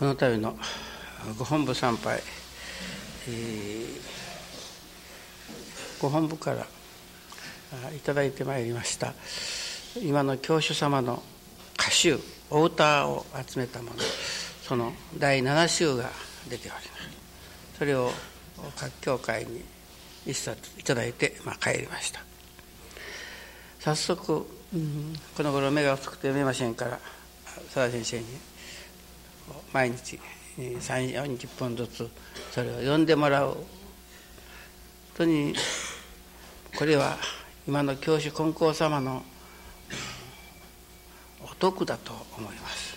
この度のご本部参拝、えー、ご本部からいただいてまいりました今の教主様の歌集お歌を集めたものその第7集が出ております。それを各教会に一冊いただいて、まあ、帰りました。早速、うん、この頃目が遅くて読めませんから佐田先生に毎日3 4 0分ずつそれを読んでもらう。本当にこれは今の教師金光様のお得だと思います。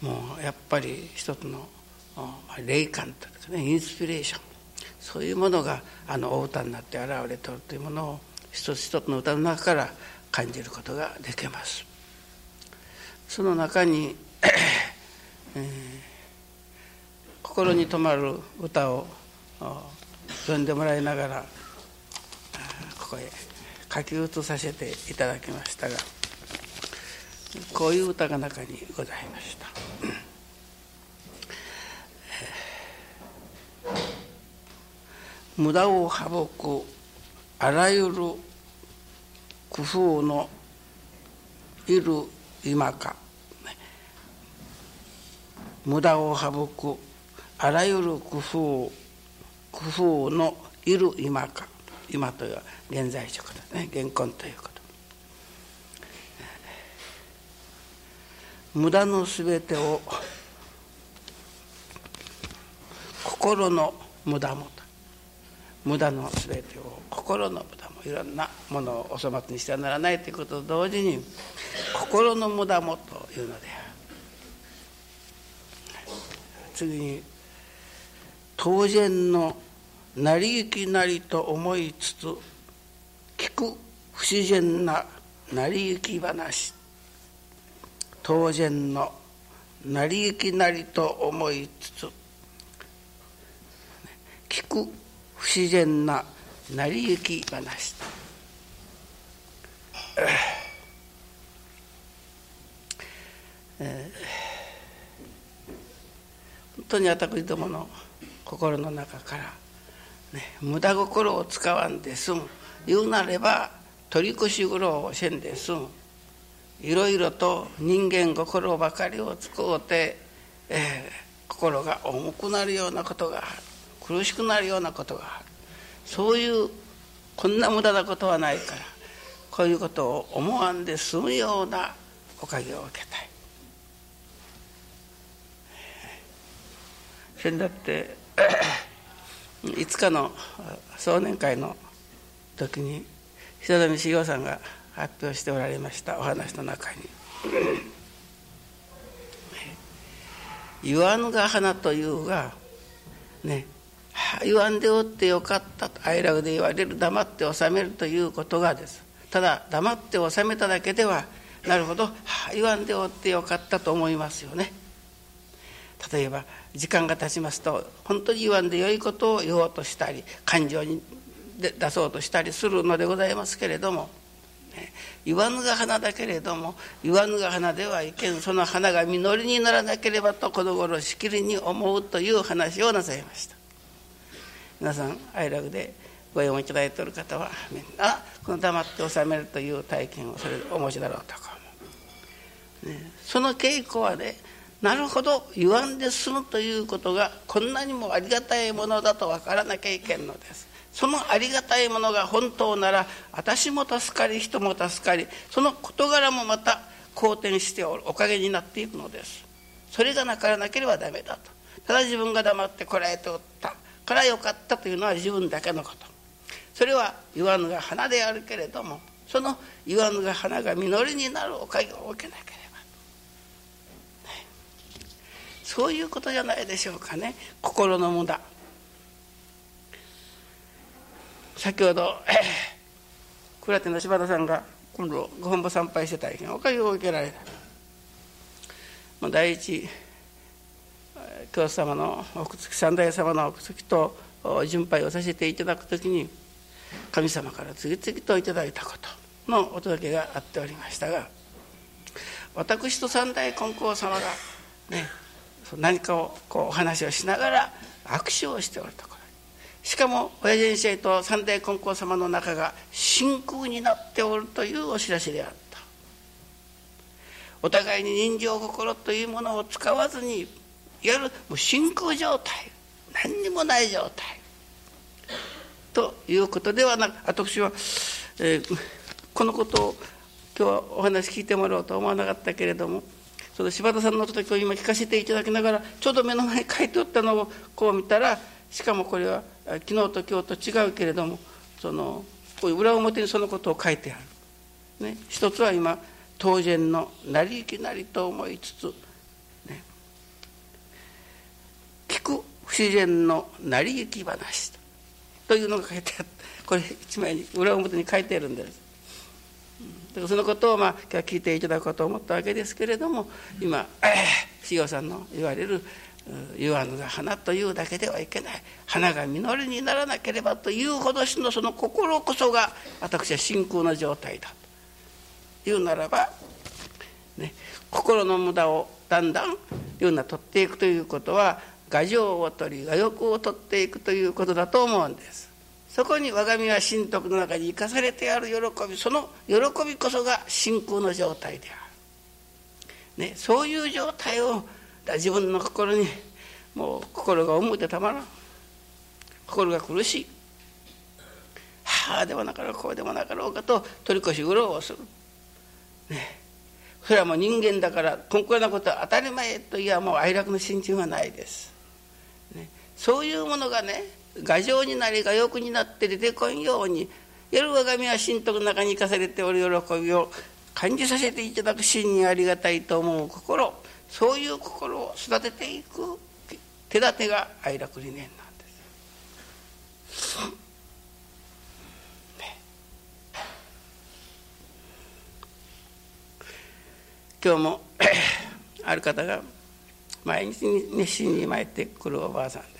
もうやっぱり一つの霊感というかねインスピレーション。そういうものがあのお歌になって現れてるというものを一つ一つの歌の中から感じることができます。その中にえー、心に留まる歌を読んでもらいながらここへ書き写させていただきましたがこういう歌が中にございました。無駄を省くあらゆる工夫のいる今か。無駄を省くあらゆる工夫工夫のいる今か今という現在職ですね現根ということ。無駄のすべてを心の無駄も無駄のすべてを心の無駄もいろんなものをお粗末にしてはならないということと同時に心の無駄もというのである。次に当然の成り行きなりと思いつつ聞く不自然な成り行き話。当然の成り行きなりと思いつつ。聞く不自然な成り行き話。えー。当に私どもの心の中から、ね、無駄心を使わんで済む。言うなれば取り越し苦労をせんで済む。いろいろと人間心ばかりを使うて、えー、心が重くなるようなことがある。苦しくなるようなことがある。そういうこんな無駄なことはないからこういうことを思わんで済むようなおかげを受けたい。先だって いつかの壮年会の時に久富茂雄さんが発表しておられましたお話の中に 「言わぬが花というがね言わんでおってよかったと愛楽で言われる黙って収めるということがです。ただ黙って収めただけではなるほど言わんでおってよかったと思いますよね。例えば時間が経ちますと本当に言わんでよいことを言おうとしたり感情に出そうとしたりするのでございますけれども、言わぬが花だけれども言わぬが花ではいけんその花が実りにならなければとこの頃しきりに思うという話をなさいました。皆さん愛楽でご縁をいただいておる方はみんなこの黙って収めるという体験をそれお持ちだろうとか、ね、その稽古はねなるほど言わんで済むということがこんなにもありがたいものだと分からなきゃいけんのです。そのありがたいものが本当なら私も助かり人も助かりその事柄もまた好転しておるおかげになっていくのです。それがなからなければダメだと。ただ自分が黙ってこらえておったからよかったというのは自分だけのこと。それは言わぬが花であるけれどもその言わぬが花が実りになるおかげを受けなければ。そういうことじゃないでしょうかね。心の無駄。先ほど倉手の柴田さんが今度ご本部参拝して大変おかげを受けられた。第一教祖様の奥月三代様の奥月と巡拝をさせていただくときに神様から次々といただいたことのお届けがあっておりましたが私と三代金光様がね何かをこうお話をしながら握手をしておるところ。しかも親父先生と三代金光様の中が真空になっておるというお知らせであった。お互いに人情心というものを使わずにいわゆる。もう真空状態。何にもない状態。ということではなく私は、えー、このことを今日はお話聞いてもらおうと思わなかったけれども。その柴田さんの時を今聞かせていただきながらちょうど目の前に書いておったのをこう見たらしかもこれは昨日と今日と違うけれどもそのこういう裏表にそのことを書いてある。ね、一つは今当然の成り行きなりと思いつつ、ね、聞く不自然の成り行き話というのが書いてあってこれ一枚に裏表に書いてあるんです。そのことをまあ今日は聞いていただこうと思ったわけですけれども今志陽さんの言われる言わぬが花というだけではいけない花が実りにならなければというほどしのその心こそが私は真空の状態だというならば、ね、心の無駄をだんだん言うな取っていくということは牙城を取り牙欲を取っていくということだと思うんです。そこに我が身は神徳の中に生かされてある喜びその喜びこそが真空の状態である、ね、そういう状態を自分の心にもう心が重くてたまらん。心が苦しい。はあでもなかろうこうでもなかろうかと取り越し苦労をする。ねそれはもう人間だからこんくらいなことは当たり前といやもう哀楽の心中はないです、ね、そういうものがね牙城になり牙欲になって出てこんように夜我が身は神徳の中に生かされておる喜びを感じさせていただく真にありがたいと思う心そういう心を育てていく手立てが愛楽理念なんです。今日もある方が毎日熱心に参ってくるおばあさんです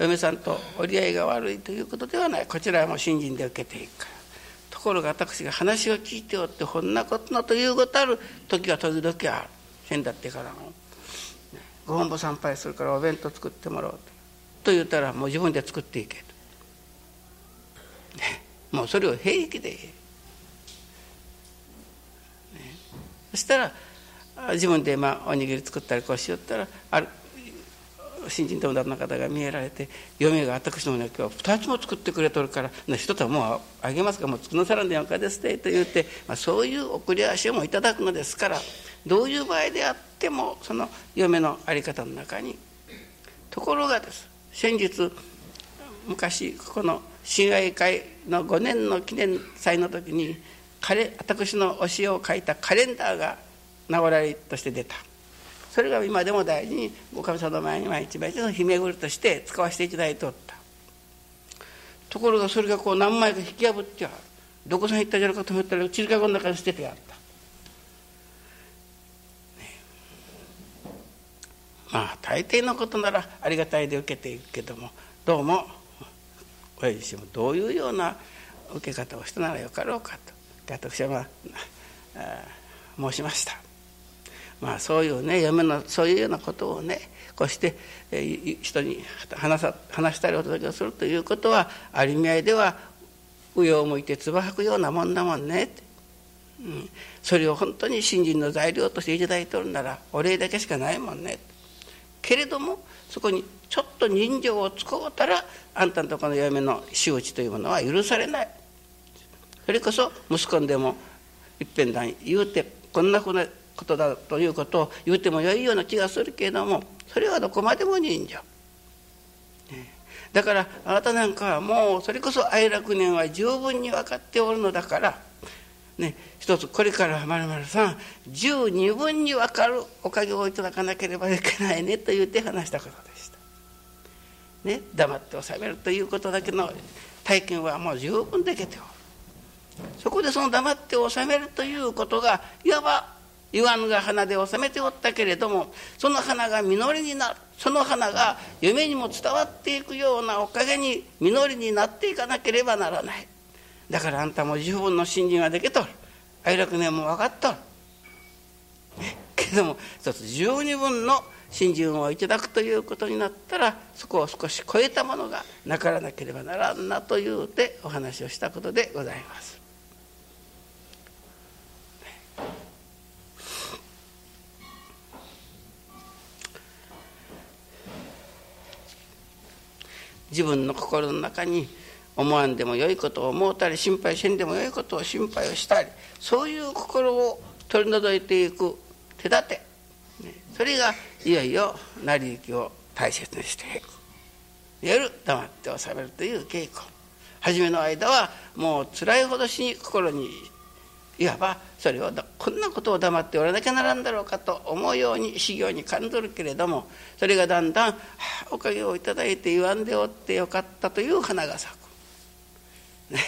嫁さんと折り合いが悪いということではない。こちらはもう信心で受けていく。からところが私が話を聞いておってこんなことのということある時は時々ある先だってからも。ご本部参拝するからお弁当作ってもらおうと。と言ったらもう自分で作っていけと、もうそれを平気で、ね、そしたら自分でまあおにぎり作ったりこうしよったらある新人友達の方が見えられて嫁が私のもの今日2つも作ってくれとるから一つはもうあげますからもう作らさらんでよかですてと言って、まあ、そういう送り足もいただくのですからどういう場合であってもその嫁の在り方の中にところがです先日昔ここの親愛会の5年の記念祭の時に私の教えを書いたカレンダーが名残として出た。それが今でも大事におかみさんの前に毎日毎日の姫ぐるとして使わせていただいておった。ところがそれがこう何枚か引き破ってはどこさん行ったんじゃろかと思ったらちりかごの中に捨ててあった、ね、まあ大抵のことならありがたいで受けていくけどもどうも親自身もどういうような受け方をしたならよかろうかと。私はまあ申しました。まあ、そういうね嫁のそういうようなことをねこうして、えー、人に話さ話したりお届けをするということはありみ合いでは上を向いて唾吐くようなもんだもんね。うん、それを本当に信心の材料として頂いておるならお礼だけしかないもんね。けれどもそこにちょっと人情を使うたらあんたのとこの嫁の仕打ちというものは許されない。それこそ息子でもいっぺんだん言うてこんなふうなことだということを言ってもよいような気がするけれどもそれはどこまでも人情。だからあなたなんかはもうそれこそ愛楽年は十分に分かっておるのだからね一つこれからはまるまるさん十二分に分かるおかげをいただかなければいけないねと言って話したことでした。ね黙って収めるということだけの体験はもう十分できておる。そこでその黙って収めるということがいわば言わぬが花で収めておったけれどもその花が実りになる。その花が夢にも伝わっていくようなおかげに実りになっていかなければならない。だからあんたも十分の信心はできとる。愛楽年も分かっとる、けれども一つ十二分の信心をいただくということになったらそこを少し超えたものがなからなければならんなというてお話をしたことでございます。自分の心の中に思わんでもよいことを思うたり心配せんでもよいことを心配をしたりそういう心を取り除いていく手立て。それがいよいよ成り行きを大切にしていく。夜黙って収めるという稽古。初めの間はもう辛いほど死に心にいわばそれをこんなことを黙っておらなきゃならんだろうかと思うように修行に感ずるけれどもそれがだんだん、はあ、おかげをいただいて言わんでおってよかったという花が咲く、ね、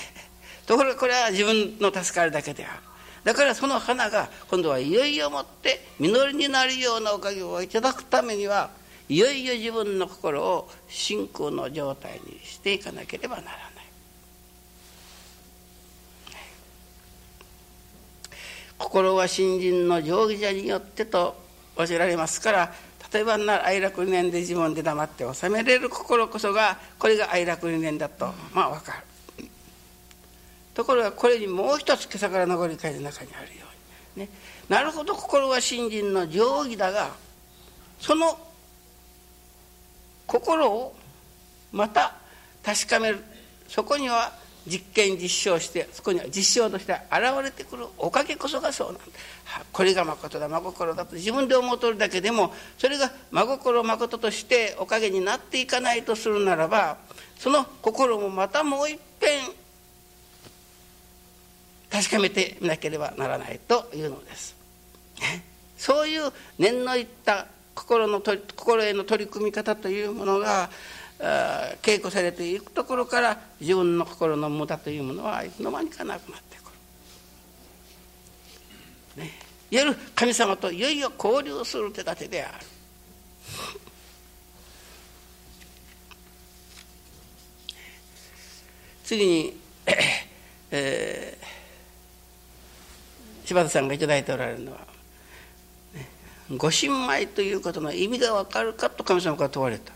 ところがこれは自分の助かるだけであるだからその花が今度はいよいよもって実りになるようなおかげをいただくためにはいよいよ自分の心を信仰の状態にしていかなければならない。心は新人の定規者によってと教えられますから例えばな愛楽理念で自分で黙って収めれる心こそがこれが愛楽理念だとまあ分かる。ところがこれにもう一つ今朝から残り会の中にあるように、ね、なるほど心は新人の定規だがその心をまた確かめる。そこには実験実証してそこには実証として現れてくるおかげこそがそうなんだこれが誠だ真心だと自分で思うとるだけでもそれが真心誠としておかげになっていかないとするならばその心もまたもう一遍確かめてみなければならないというのです。そういう念のいった心の心への取り組み方というものが稽古されていくところから自分の心の無駄というものはいつの間にかなくなってくる。ね、いわゆる神様といよいよ交流する手立てである。次に、えー、柴田さんが頂いておられるのは、ね、ご神米ということの意味が分かるかと神様から問われた。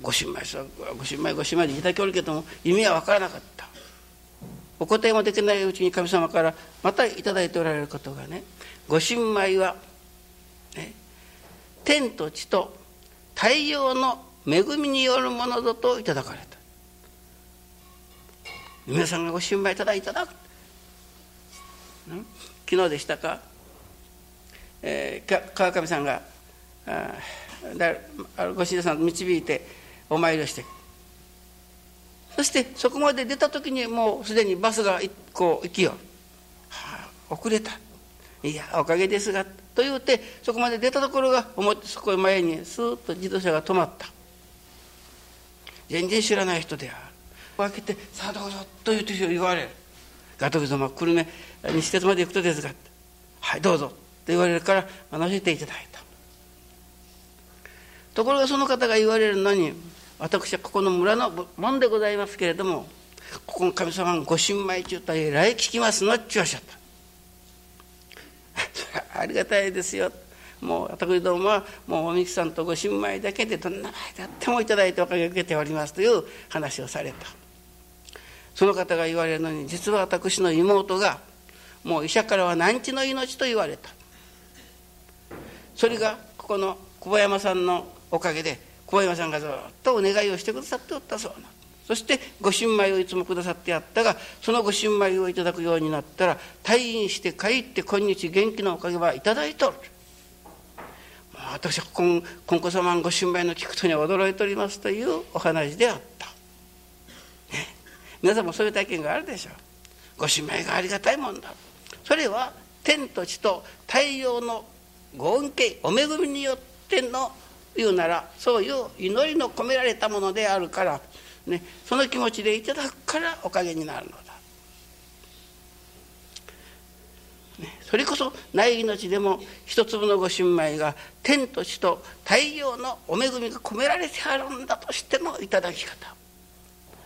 ご新米さご新米ご新米でいただけおるけども意味は分からなかった。お答えもできないうちに神様からまた頂いておられることがねご新米は、ね、天と地と太陽の恵みによるものだといただかれた。皆さんがご新米ただいただく、昨日でしたか、えー、川上さんがあご信者さん導いてお参りをして。そしてそこまで出た時にもうすでにバスがこう行きよ、はあ、遅れた。いやおかげですがと言うてそこまで出たところが思ってそこへ前にスーッと自動車が止まった。全然知らない人である。開けて「さあどうぞ」と言うて言われる「ガトル様久留米西鉄まで行くとですが」はいどうぞ」と言われるから乗せていただいた。ところがその方が言われるのに私はここの村のもんでございますけれどもここの神様がご神米中とえらい聞きますのっちゅうおっしゃった。ありがたいですよ。もう私どもはもうおみきさんとご神米だけでどんな場合であってもいただいておかげを受けておりますという話をされた。その方が言われるのに実は私の妹がもう医者からは難治の命と言われた。それがここの小葉山さんのおかげで小山さんがずっとお願いをしてくださっておったそうな。そしてご新米をいつもくださってあったがそのご新米をいただくようになったら退院して帰って今日元気のおかげはいただいとる。私は今今後様ご新米の聞くとには驚いておりますというお話であった、ね、皆さんもそういう体験があるでしょう。ご新米がありがたいもんだ。それは天と地と太陽のご恩恵お恵みによっての言うならそういう祈りの込められたものであるから、ね、その気持ちでいただくからおかげになるのだ。ね、それこそない命でも一粒のご新米が天と地と太陽のお恵みが込められてあるんだとしてのいただき方、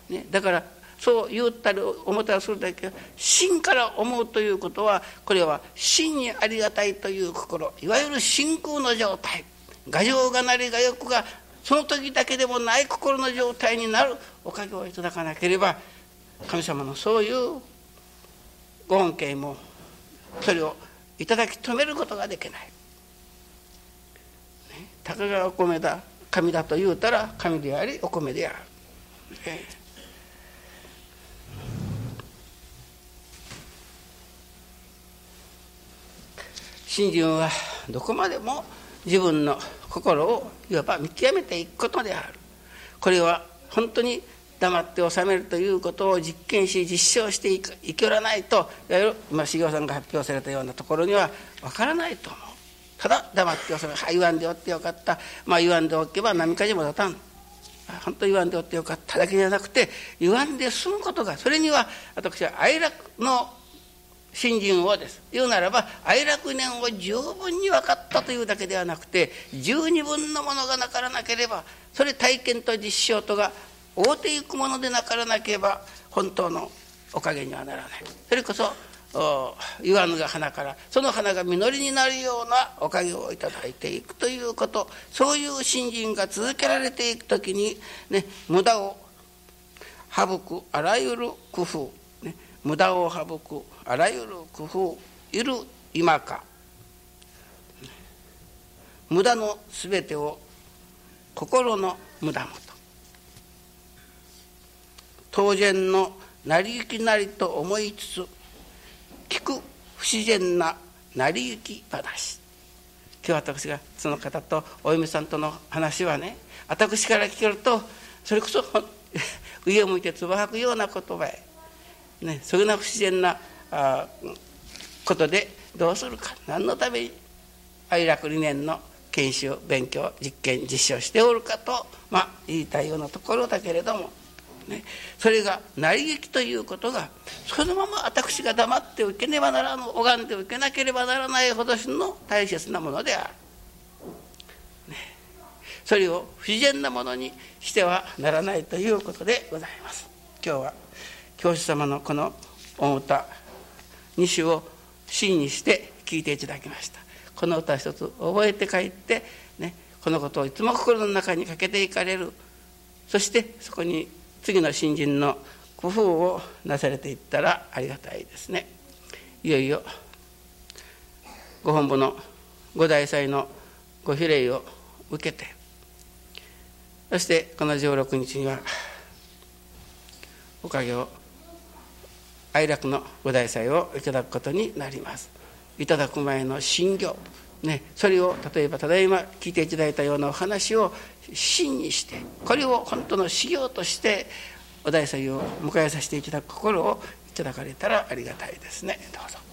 ね、だからそう言ったり思ったりするだけ真から思うということはこれは真にありがたいという心いわゆる真空の状態牙城がなりが欲がその時だけでもない心の状態になるおかげをいただかなければ神様のそういうご恩恵もそれをいただき止めることができない。ね、たかがお米だ神だと言うたら神でありお米である。ね信心はどこまでも自分の心をいわば見極めていくことである。これは本当に黙って収めるということを実験し実証していけらないといわゆる今茂雄さんが発表されたようなところには分からないと思う。ただ黙って収める。はい言わんでおってよかった。まあ言わんでおけば波風も立たん。本当言わんでおってよかっただけじゃなくて言わんで済むことがそれには私は哀楽の信心をです。言うならば哀楽念を十分に分かったというだけではなくて十二分のものがなからなければそれ体験と実証とが追うていくものでなからなければ本当のおかげにはならない。それこそ言わぬが花からその花が実りになるようなおかげをいただいていくということ。そういう信心が続けられていく時に、ね、無駄を省くあらゆる工夫、無駄を省くあらゆる工夫いる今か。無駄のすべてを心の無駄もと当然の成り行きなりと思いつつ聞く不自然な成り行き話。今日私がその方とお嫁さんとの話はね私から聞けるとそれこそ 上を向いてつば吐くような言葉へ、ね、そんな不自然なあことでどうするか。何のために愛楽理念の研修勉強実験実証しておるかと、まあ、言いたいようなところだけれども。ね、それが成り行きということがそのまま私が黙って受けねばならぬ拝んで受けなければならないほどの大切なものである、ね、それを不自然なものにしてはならないということでございます。今日は教師様のこのお歌2首を真にして聞いていただきました。この歌一つ覚えて帰って、ね、このことをいつも心の中にかけていかれる。そしてそこに次の新人の工夫をなされていったらありがたいですね。いよいよご本部のご大祭のご比例を受けて。そしてこの16日にはおかげを哀楽の五大祭をいただくことになりますいただく前の信行ね、それを例えばただいま聞いていただいたようなお話を真にしてこれを本当の修行としてお題祭を迎えさせていただく心をいただかれたらありがたいですねどうぞ。